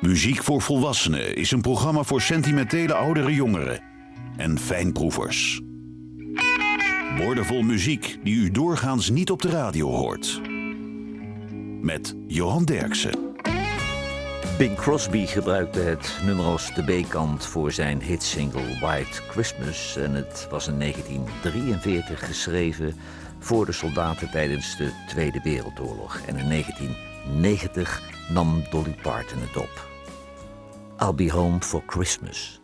Muziek voor Volwassenen is een programma voor sentimentele oudere jongeren en fijnproevers. Woordenvol muziek die u doorgaans niet op de radio hoort. Met Johan Derksen. Bing Crosby gebruikte het nummer als de B-kant voor zijn hitsingle White Christmas. En het was in 1943 geschreven voor de soldaten tijdens de Tweede Wereldoorlog. En in 1990 nam Dolly Parton het op. I'll be home for Christmas.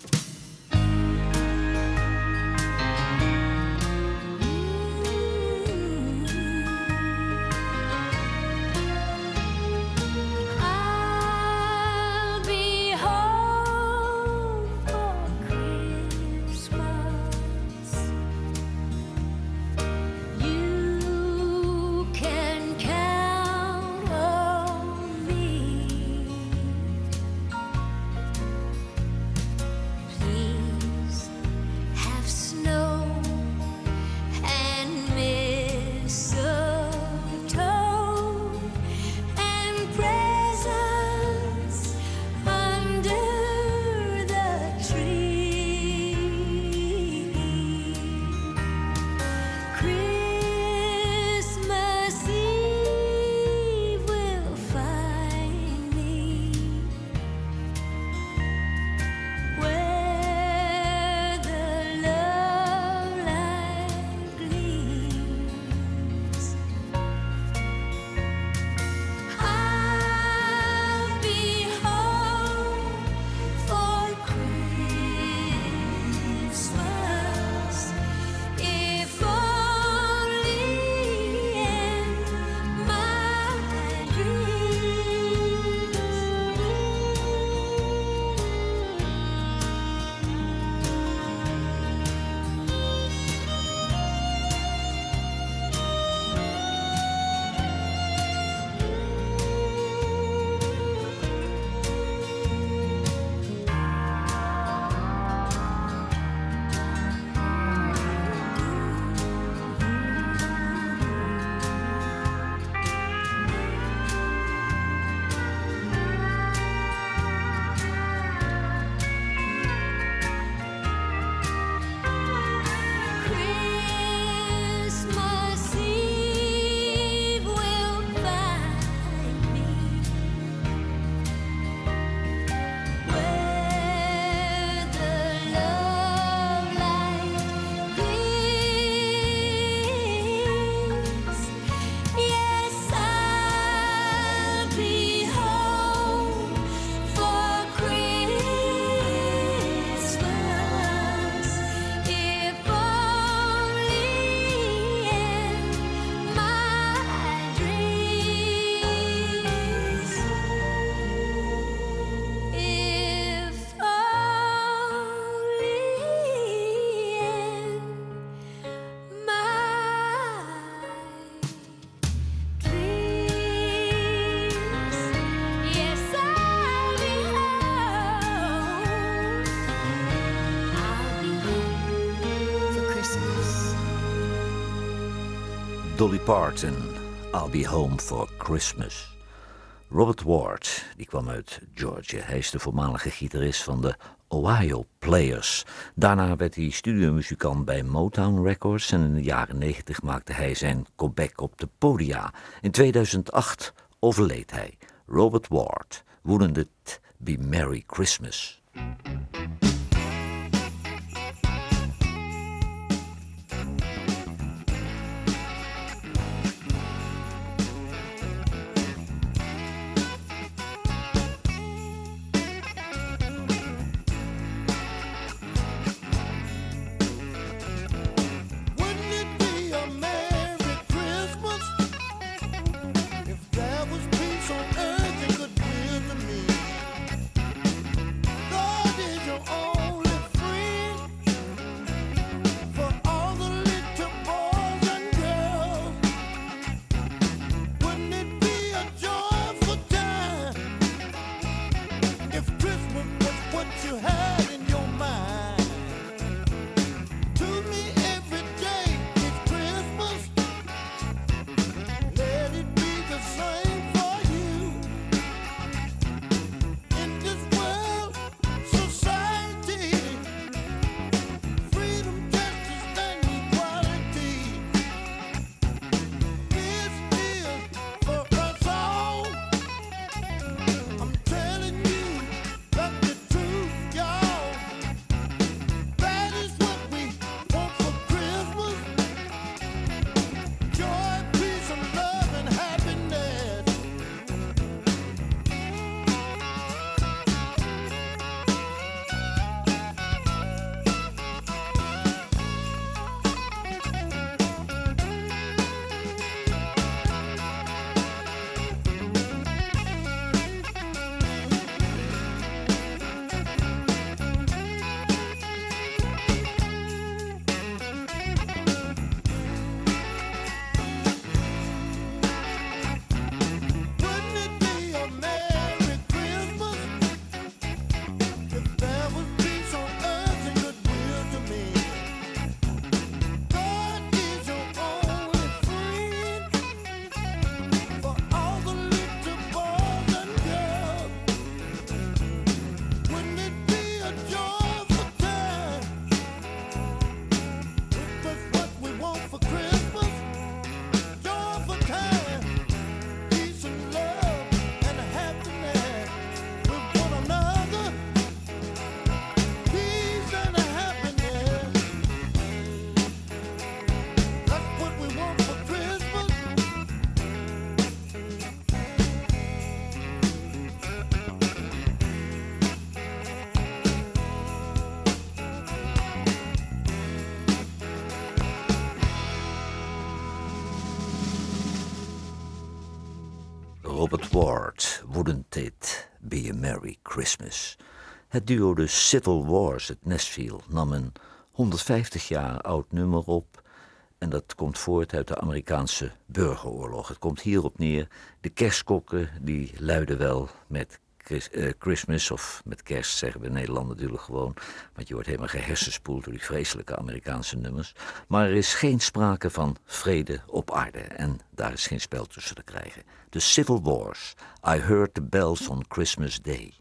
Parton, I'll be home for Christmas. Robert Ward, die kwam uit Georgia. Hij is de voormalige gitarist van de Ohio Players. Daarna werd hij studiomuzikant bij Motown Records en in de jaren 90 maakte hij zijn comeback op de podia. In 2008 overleed hij. Robert Ward, wouldn't it be Merry Christmas? Ward, Wouldn't It Be a Merry Christmas? Het duo de Civil Wars uit Nashville nam een 150 jaar oud nummer op. En dat komt voort uit de Amerikaanse burgeroorlog. Het komt hierop neer. De kerstkokken die luiden wel met Eh, Christmas of met kerst zeggen we in Nederland natuurlijk gewoon. Want je wordt helemaal gehersenspoeld door die vreselijke Amerikaanse nummers. Maar er is geen sprake van vrede op aarde. En daar is geen spel tussen te krijgen. The Civil Wars. I heard the bells on Christmas Day.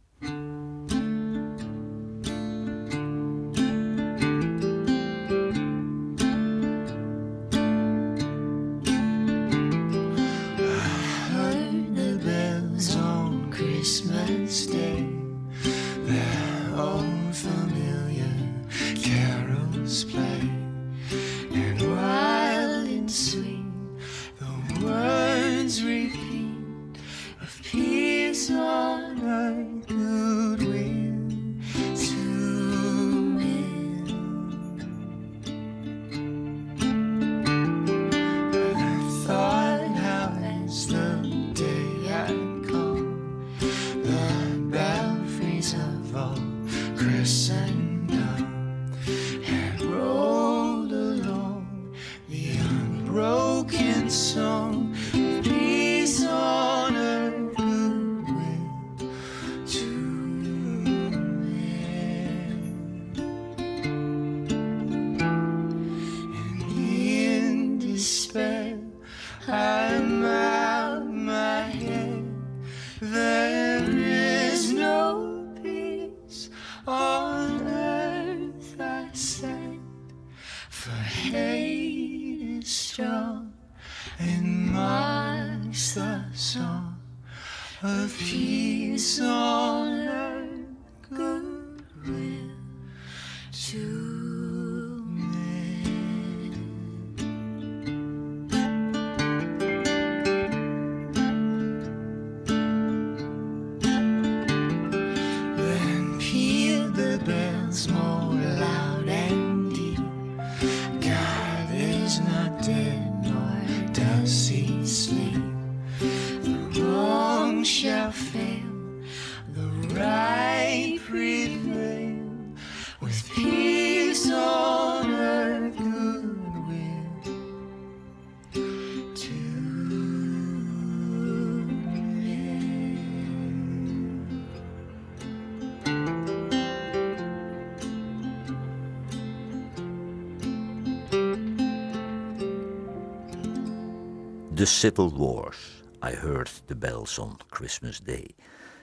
The Civil Wars. I heard the bells on Christmas Day.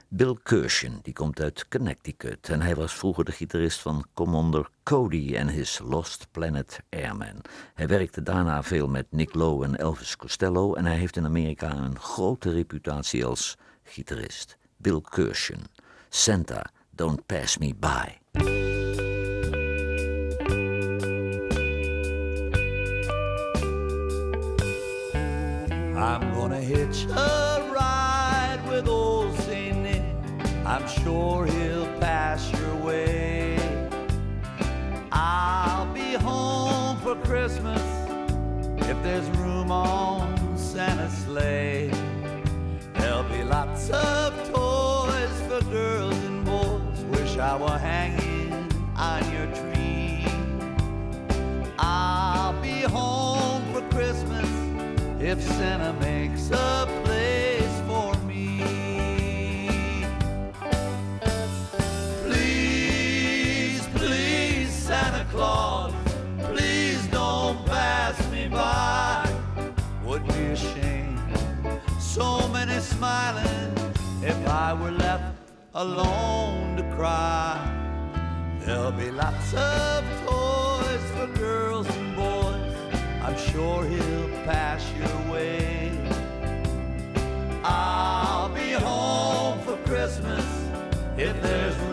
Bill Kirshen, die komt uit Connecticut en hij was vroeger de gitarist van Commander Cody en his Lost Planet Airmen. Hij werkte daarna veel met Nick Lowe en Elvis Costello en hij heeft in Amerika een grote reputatie als gitarist. Bill Kirshen, Santa, Don't Pass Me By. I'm gonna hitch a ride with old Saint Nick. I'm sure he'll pass your way. I'll be home for Christmas if there's room on Santa's sleigh. There'll be lots of toys for girls and boys. Wish I were hanging if Santa makes a place for me. Please, please, Santa Claus, please don't pass me by. Would be a shame, so many smiling if I were left alone to cry. There'll be lots of toys for girls and boys. I'm sure he'll if there's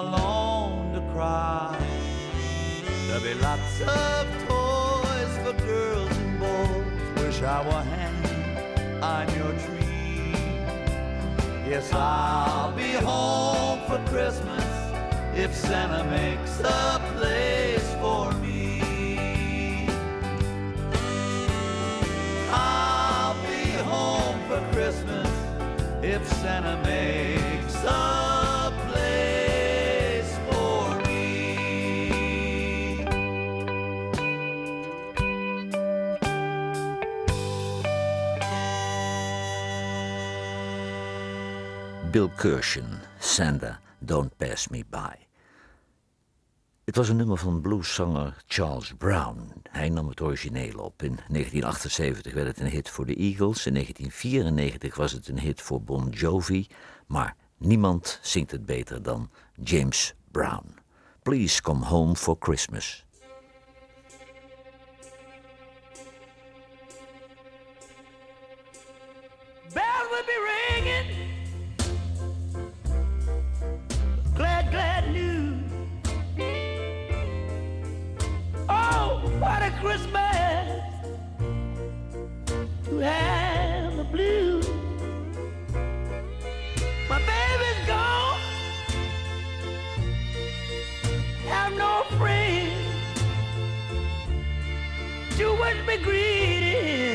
alone to cry. There'll be lots of toys for girls and boys. Wish I were hanging on your tree. Yes, I'll be home for Christmas if Santa makes a place for me. I'll be home for Christmas if Santa makes Bill Kirshen, Santa, Don't Pass Me By. Het was een nummer van blueszanger Charles Brown. Hij nam het origineel op. In 1978 werd het een hit voor de Eagles. In 1994 was het een hit voor Bon Jovi. Maar niemand zingt het beter dan James Brown. Please come home for Christmas. bells will be ringing. What a Christmas to have the blues. My baby's gone. Have no friends. You would be greeted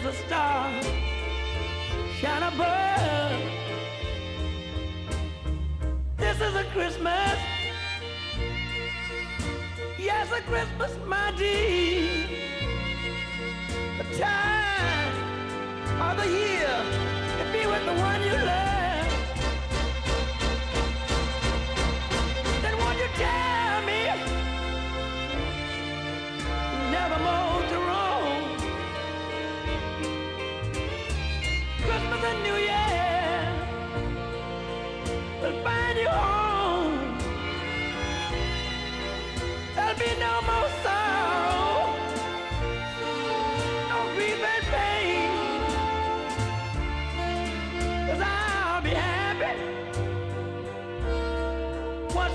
as a star, shine above. This is a Christmas. Yes, a Christmas, my dear. The time of the year to be with the one you love. Then won't you tell me never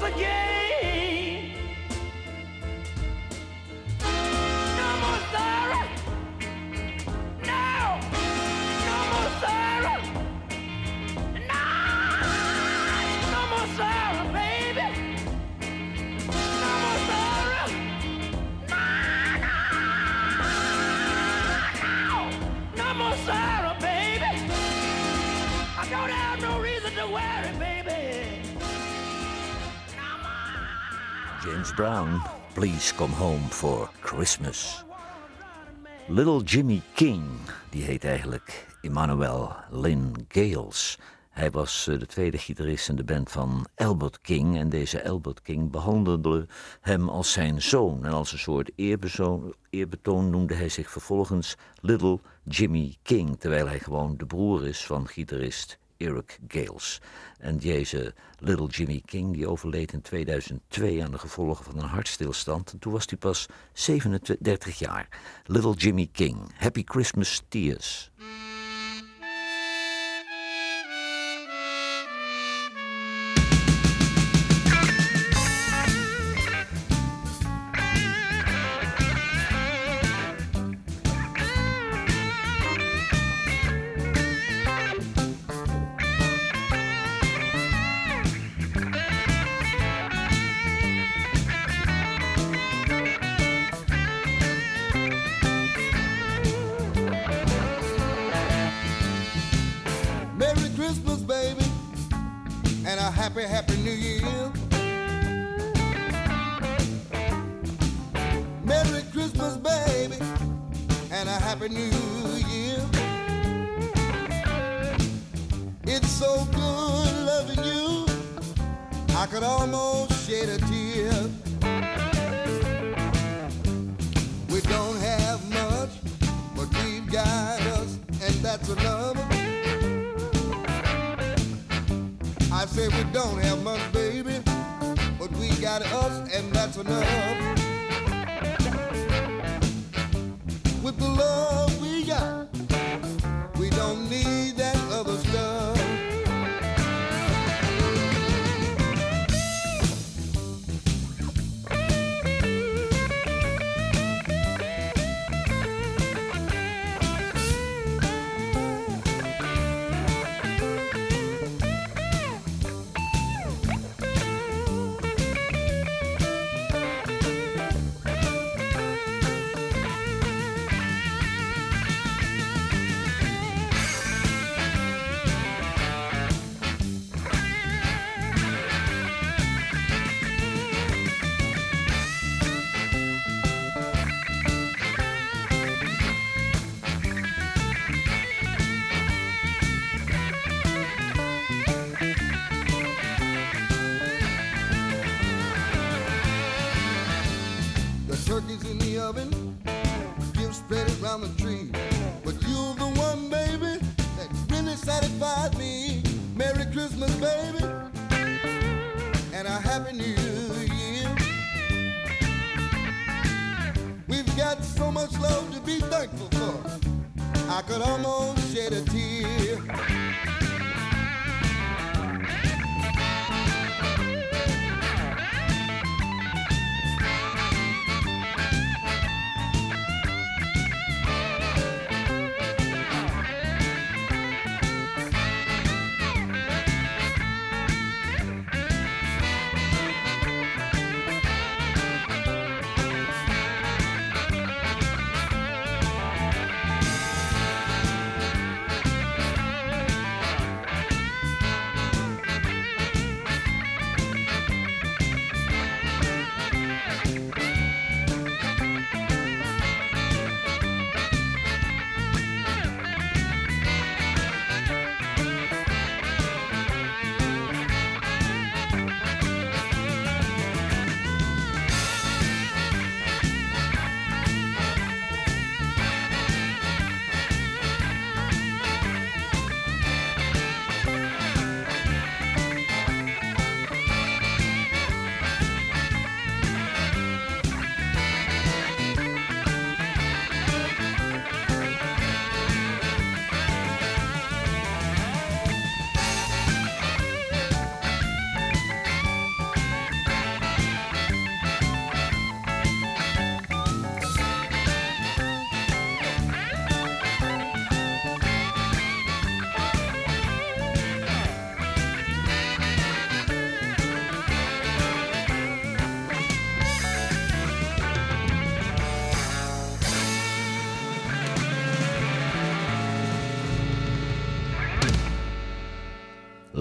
once again. James Brown, please come home for Christmas. Little Jimmy King, die heet eigenlijk Emmanuel Lynn Gales. Hij was eh, de tweede gitarist in de band van Albert King. En deze Albert King behandelde hem als zijn zoon. En als een soort eerbezoon- eerbetoon noemde hij zich vervolgens Little Jimmy King. Terwijl hij gewoon de broer is van gitarist Eric Gales. En deze Little Jimmy King die overleed in 2002 aan de gevolgen van een hartstilstand. En toen was hij pas 37 jaar. Little Jimmy King, Happy Christmas Tears.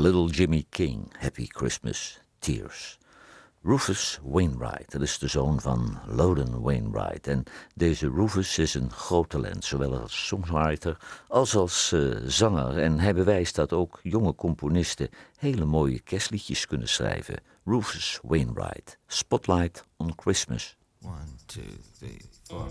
Little Jimmy King, Happy Christmas, Tears. Rufus Wainwright, dat is de zoon van Loden Wainwright. En deze Rufus is een groot talent, zowel als songwriter als als eh, zanger. En hij bewijst dat ook jonge componisten hele mooie kerstliedjes kunnen schrijven. Rufus Wainwright, Spotlight on Christmas. One, two, three, four.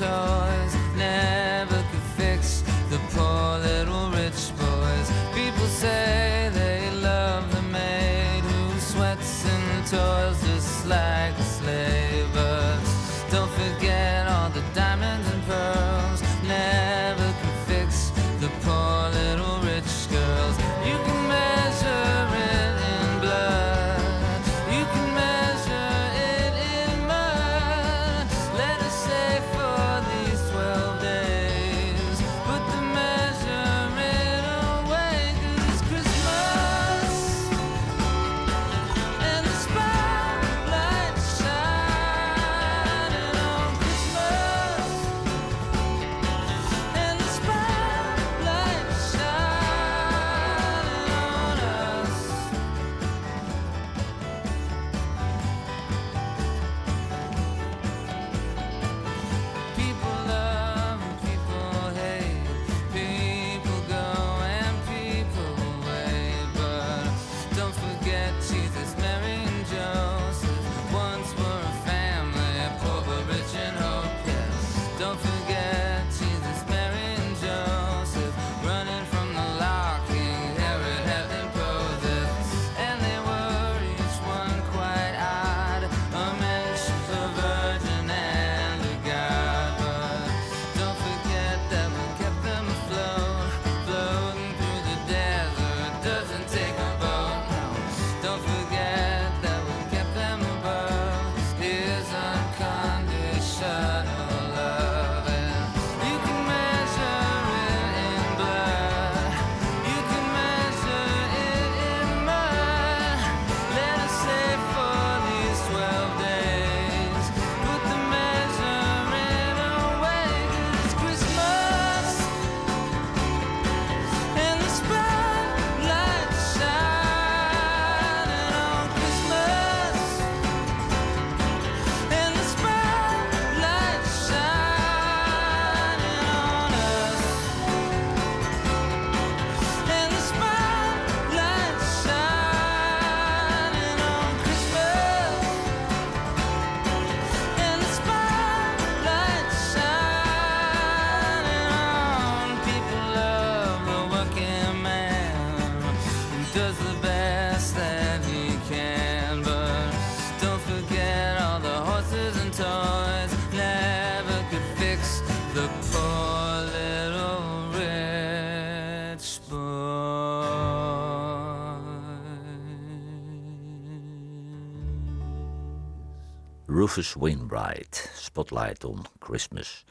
mental Rufus Wainwright, Spotlight on Christmas.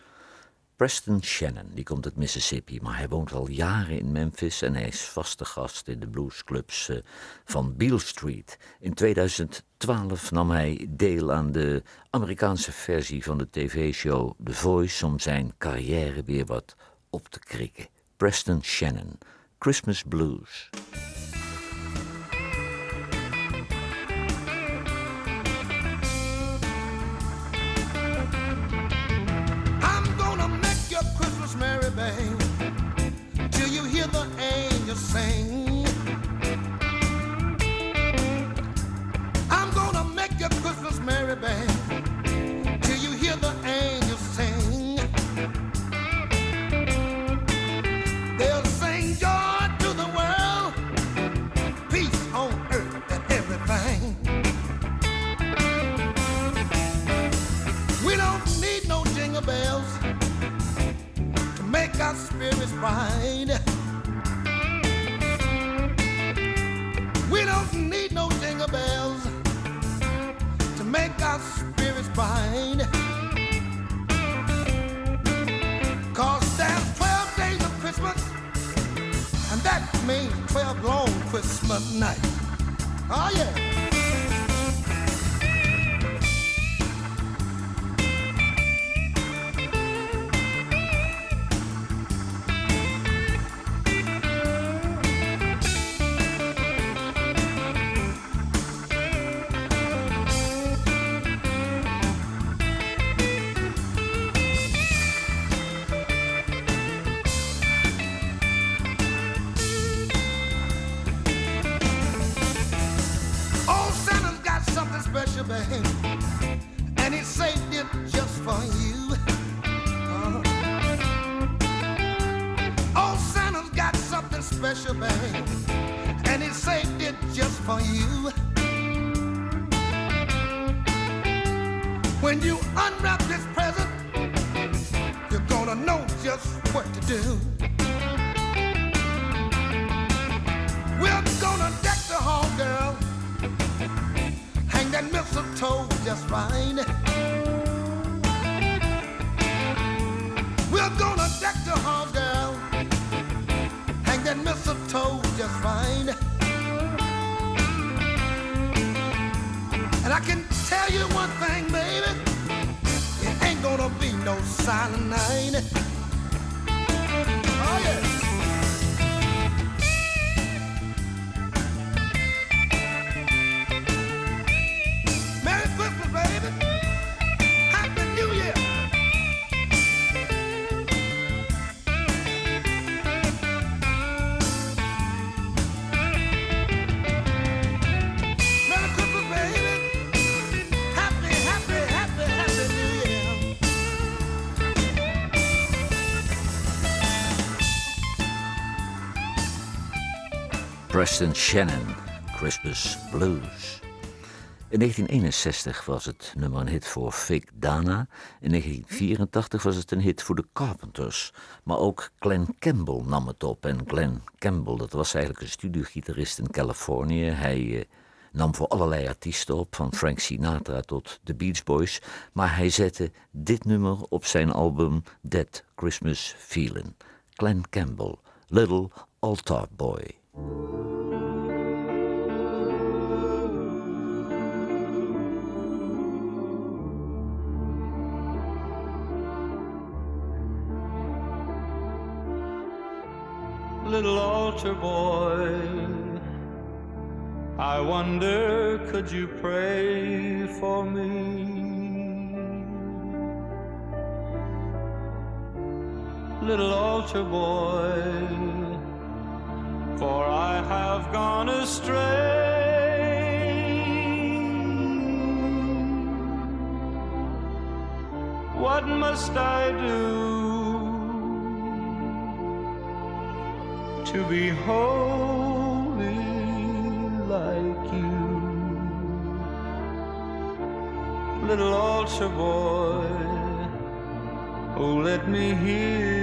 Preston Shannon, die komt uit Mississippi, maar hij woont al jaren in Memphis en hij is vaste gast in de bluesclubs eh, van Beale Street. In 2012 nam hij deel aan de Amerikaanse versie van de tv-show The Voice om zijn carrière weer wat op te krikken. Preston Shannon, Christmas Blues. Christmas night. Oh, yeah. Preston Shannon, Christmas Blues. In 1961 was het nummer een hit voor Vic Dana. In 1984 was het een hit voor de Carpenters. Maar ook Glenn Campbell nam het op. En Glenn Campbell, dat was eigenlijk een studiogitarist in Californië. Hij eh, nam voor allerlei artiesten op, van Frank Sinatra tot de Beach Boys. Maar hij zette dit nummer op zijn album That Christmas Feeling. Glenn Campbell, Little Altar Boy. Little altar boy. I wonder, could you pray for me? Little altar boy, for I have gone astray. What must I do? to be holy like you. Little altar boy, oh, let me hear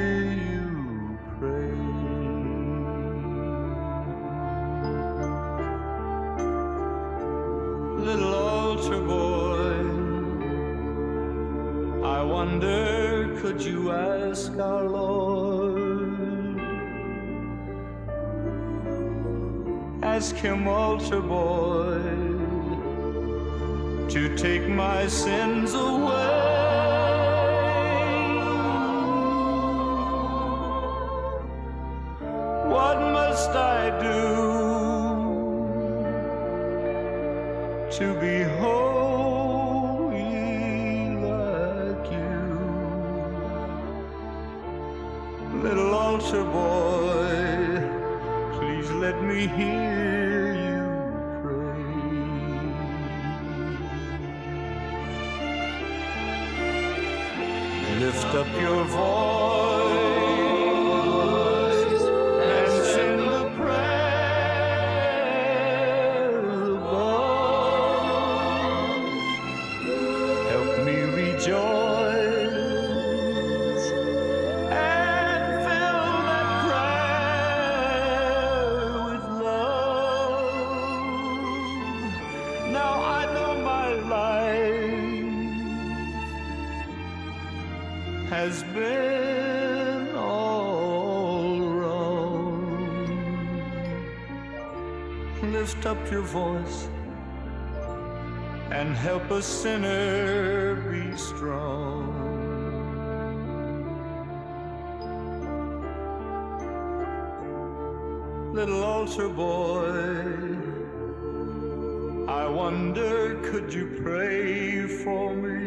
ask him, altar boy, to take my sins away. up your voice and help a sinner be strong. Little altar boy, I wonder could you pray for me?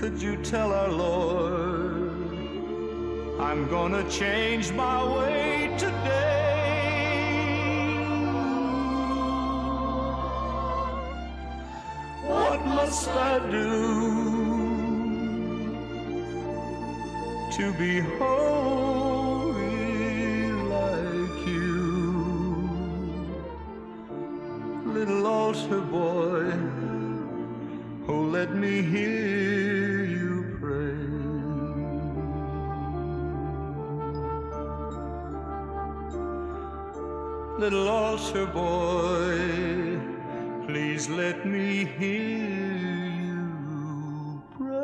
Could you tell our Lord? I'm gonna change my way today. What must I do to be holy like you, little altar boy? little altar boy, please let me hear you pray.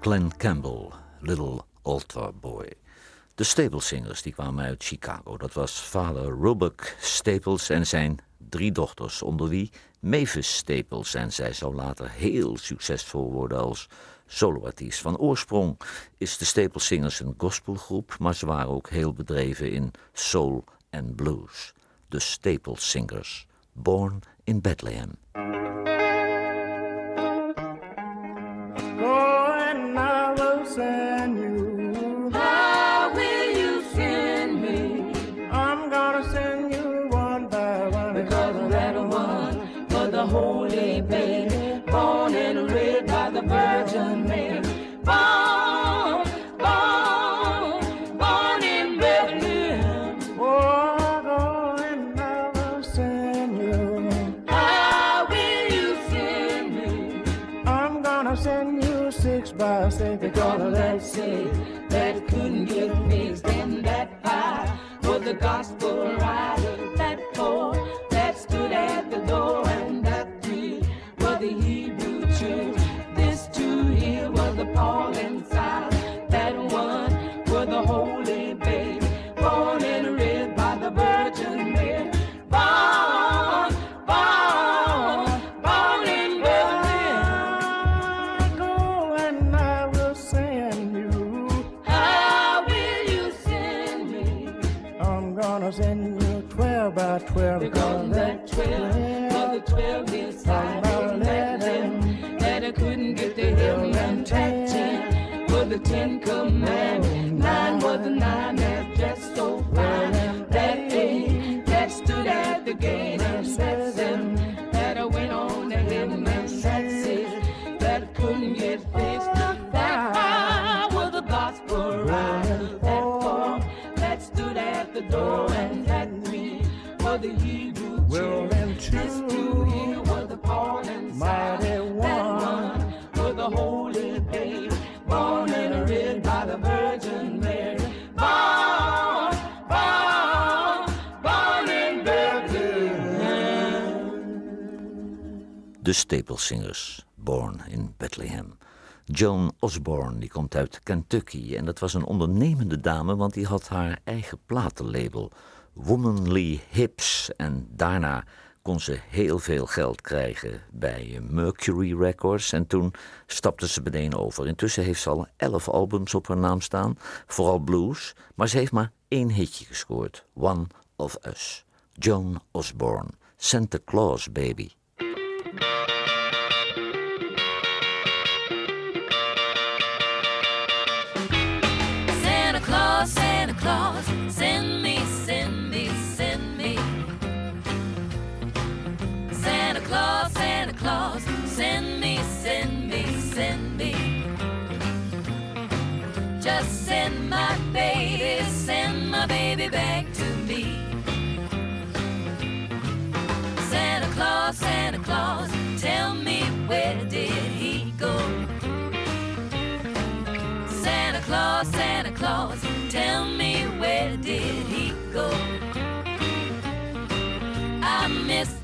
Glenn Campbell, Little Altar Boy. De Staple Singers die kwamen uit Chicago. Dat was vader Rubik Staples en zijn drie dochters, onder wie Mavis Staples. En zij zou later heel succesvol worden als soloartiest. Van oorsprong is de Staples Singers een gospelgroep, maar ze waren ook heel bedreven in soul en blues. De Staples Singers, born in Bethlehem. De Staple Singers, Born in Bethlehem. Joan Osborne, die komt uit Kentucky en dat was een ondernemende dame, want die had haar eigen platenlabel, Womanly Hips. En daarna kon ze heel veel geld krijgen bij Mercury Records en toen stapte ze meteen over. Intussen heeft ze al elf albums op haar naam staan, vooral blues, maar ze heeft maar één hitje gescoord, One of Us. Joan Osborne, Santa Claus Baby.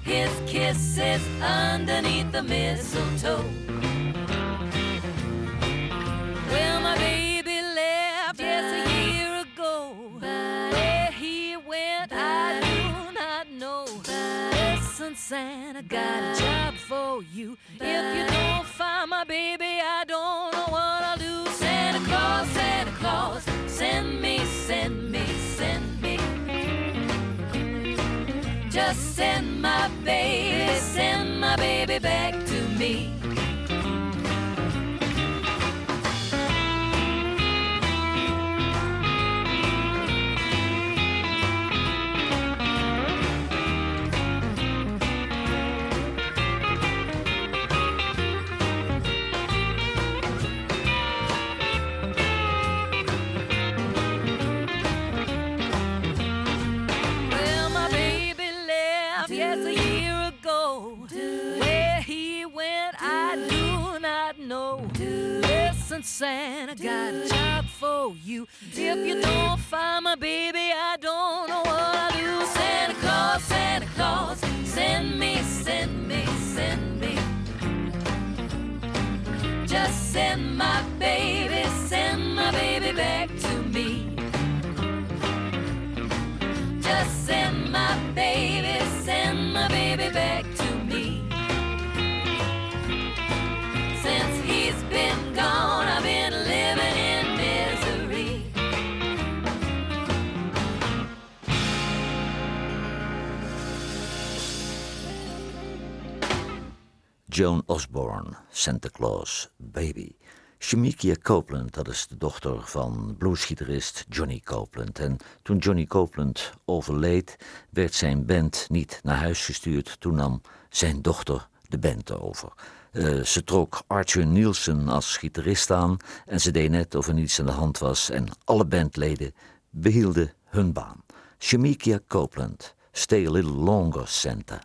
His kisses underneath the mistletoe. Well, my baby left yes a year ago. Where he went, I do not know. Listen, Santa, got a job for you. If you don't find my baby, I don't know what I'll do. Santa Claus, Santa Claus, send me, send me, Just send my baby, send my baby back to me. Joan Osborne, Santa Claus Baby. Shemikia Copeland, dat is de dochter van bluesgitarist Johnny Copeland. En toen Johnny Copeland overleed, werd zijn band niet naar huis gestuurd. Toen nam zijn dochter de band over. Eh, ze trok Arthur Nielsen als gitarist aan en ze deed net of er niets aan de hand was. En alle bandleden behielden hun baan. Shemikia Copeland, Stay a Little Longer, Santa.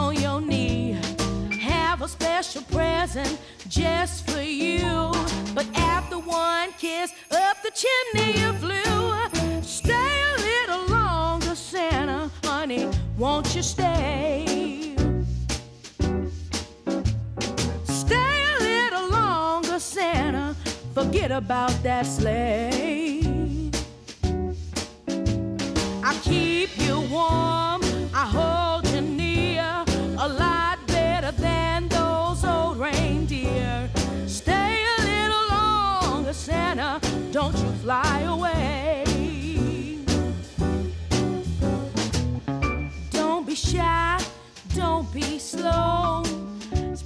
On your knee. Have a special present just for you. But after one kiss up the chimney you flew. Stay a little longer, Santa, honey. Won't you stay? Stay a little longer, Santa. Forget about that sleigh. I'll keep you warm.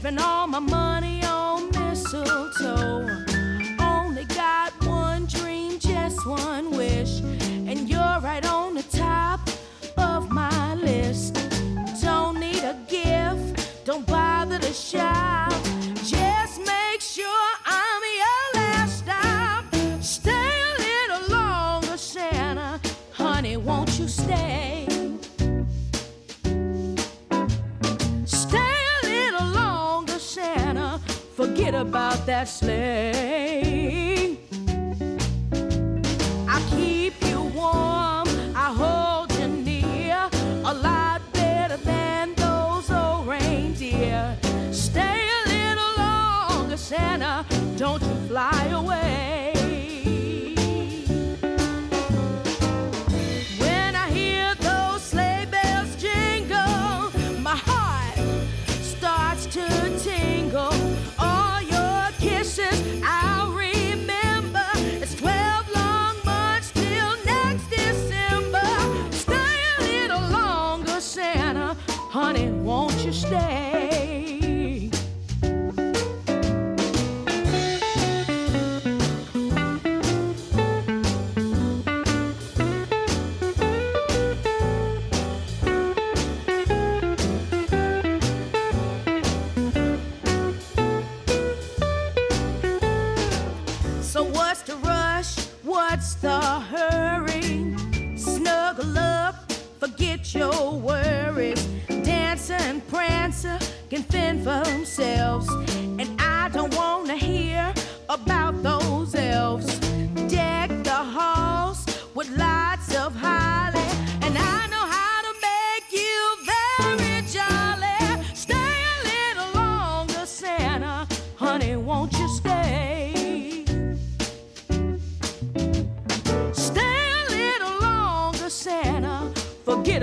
Spend all my money on mistletoe. Only got one dream, just one wish, and you're right on the top of my list. Don't need a gift, don't bother to shop. Just make about that sleigh. I keep you warm, I hold you near, a lot better than those old reindeer. Stay a little longer, Santa, don't you fly away. Your worries. Dancer and Prancer can fend for themselves.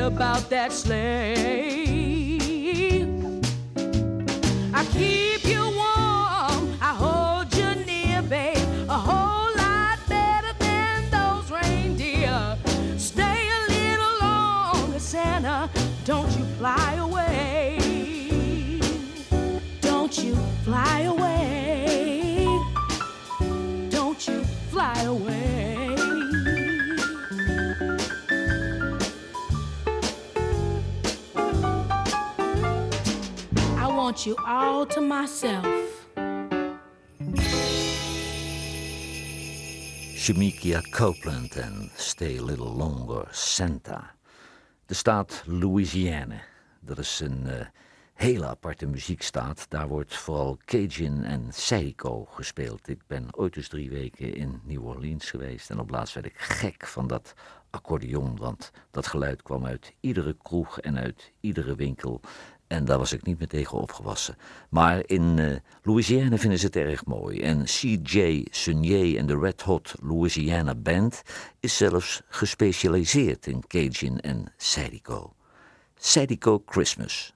About that sleigh. You all to myself. Shemikia Copeland en Stay a Little Longer Santa. De staat Louisiana. Dat is een eh, hele aparte muziekstaat. Daar wordt vooral Cajun en Seiko gespeeld. Ik ben ooit eens drie weken in New Orleans geweest. En op laatst werd ik gek van dat accordeon. Want dat geluid kwam uit iedere kroeg en uit iedere winkel. En daar was ik niet meer tegen opgewassen. Maar in eh, Louisiana vinden ze het erg mooi. En C.J. Sunier en de Red Hot Louisiana Band is zelfs gespecialiseerd in Cajun en Zydeco. Zydeco Christmas.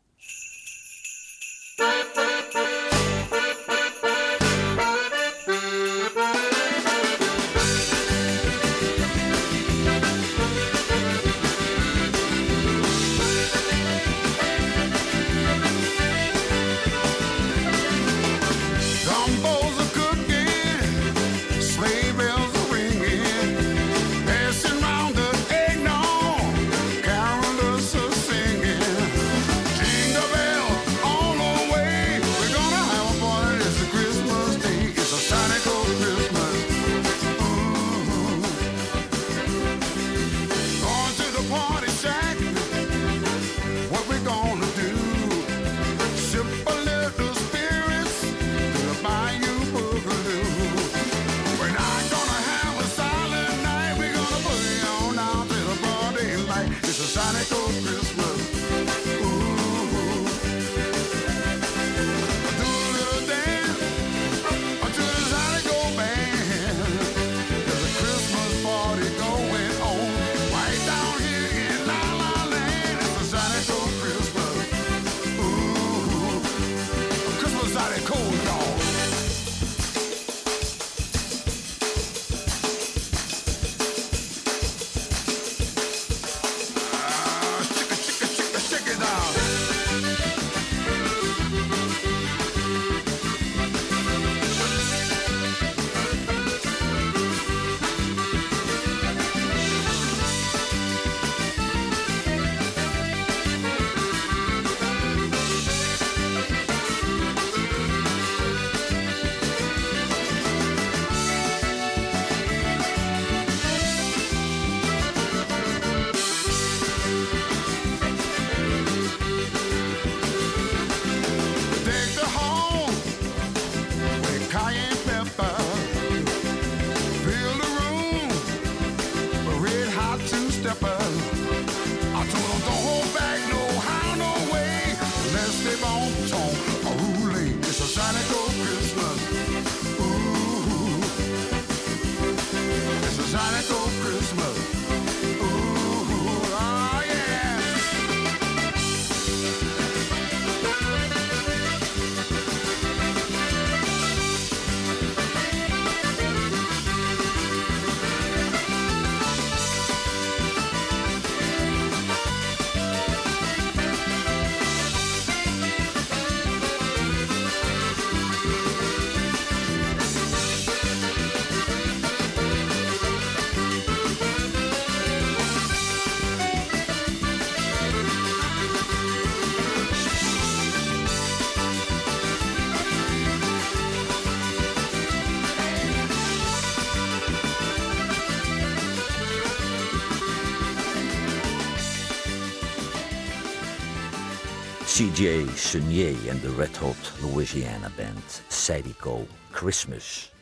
CJ Sunier en de Red Hot Louisiana Band, Zydeco Christmas.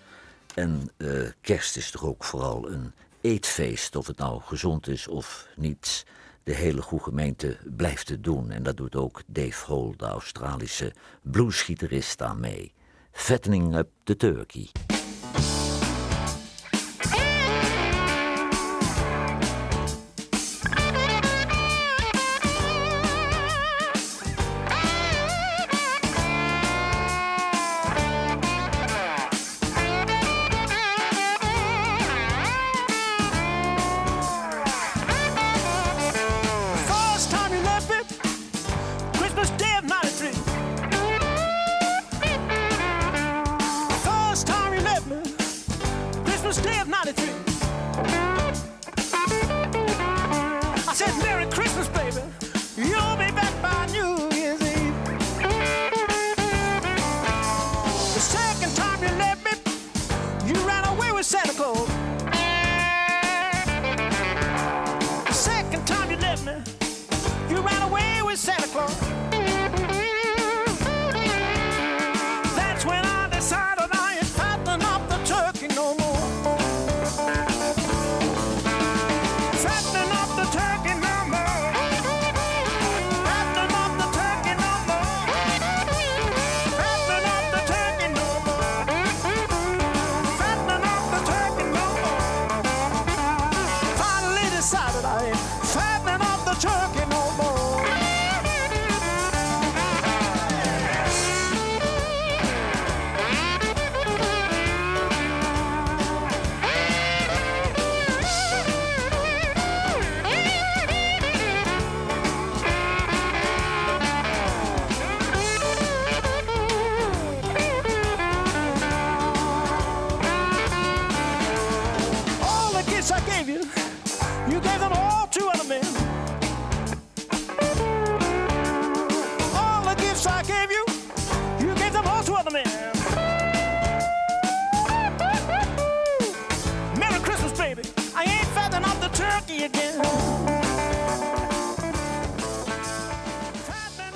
En eh, kerst is toch ook vooral een eetfeest, of het nou gezond is of niet. De hele goede gemeente blijft het doen en dat doet ook Dave Hall, de Australische bluesgitarist, aan mee. Fattening up the turkey.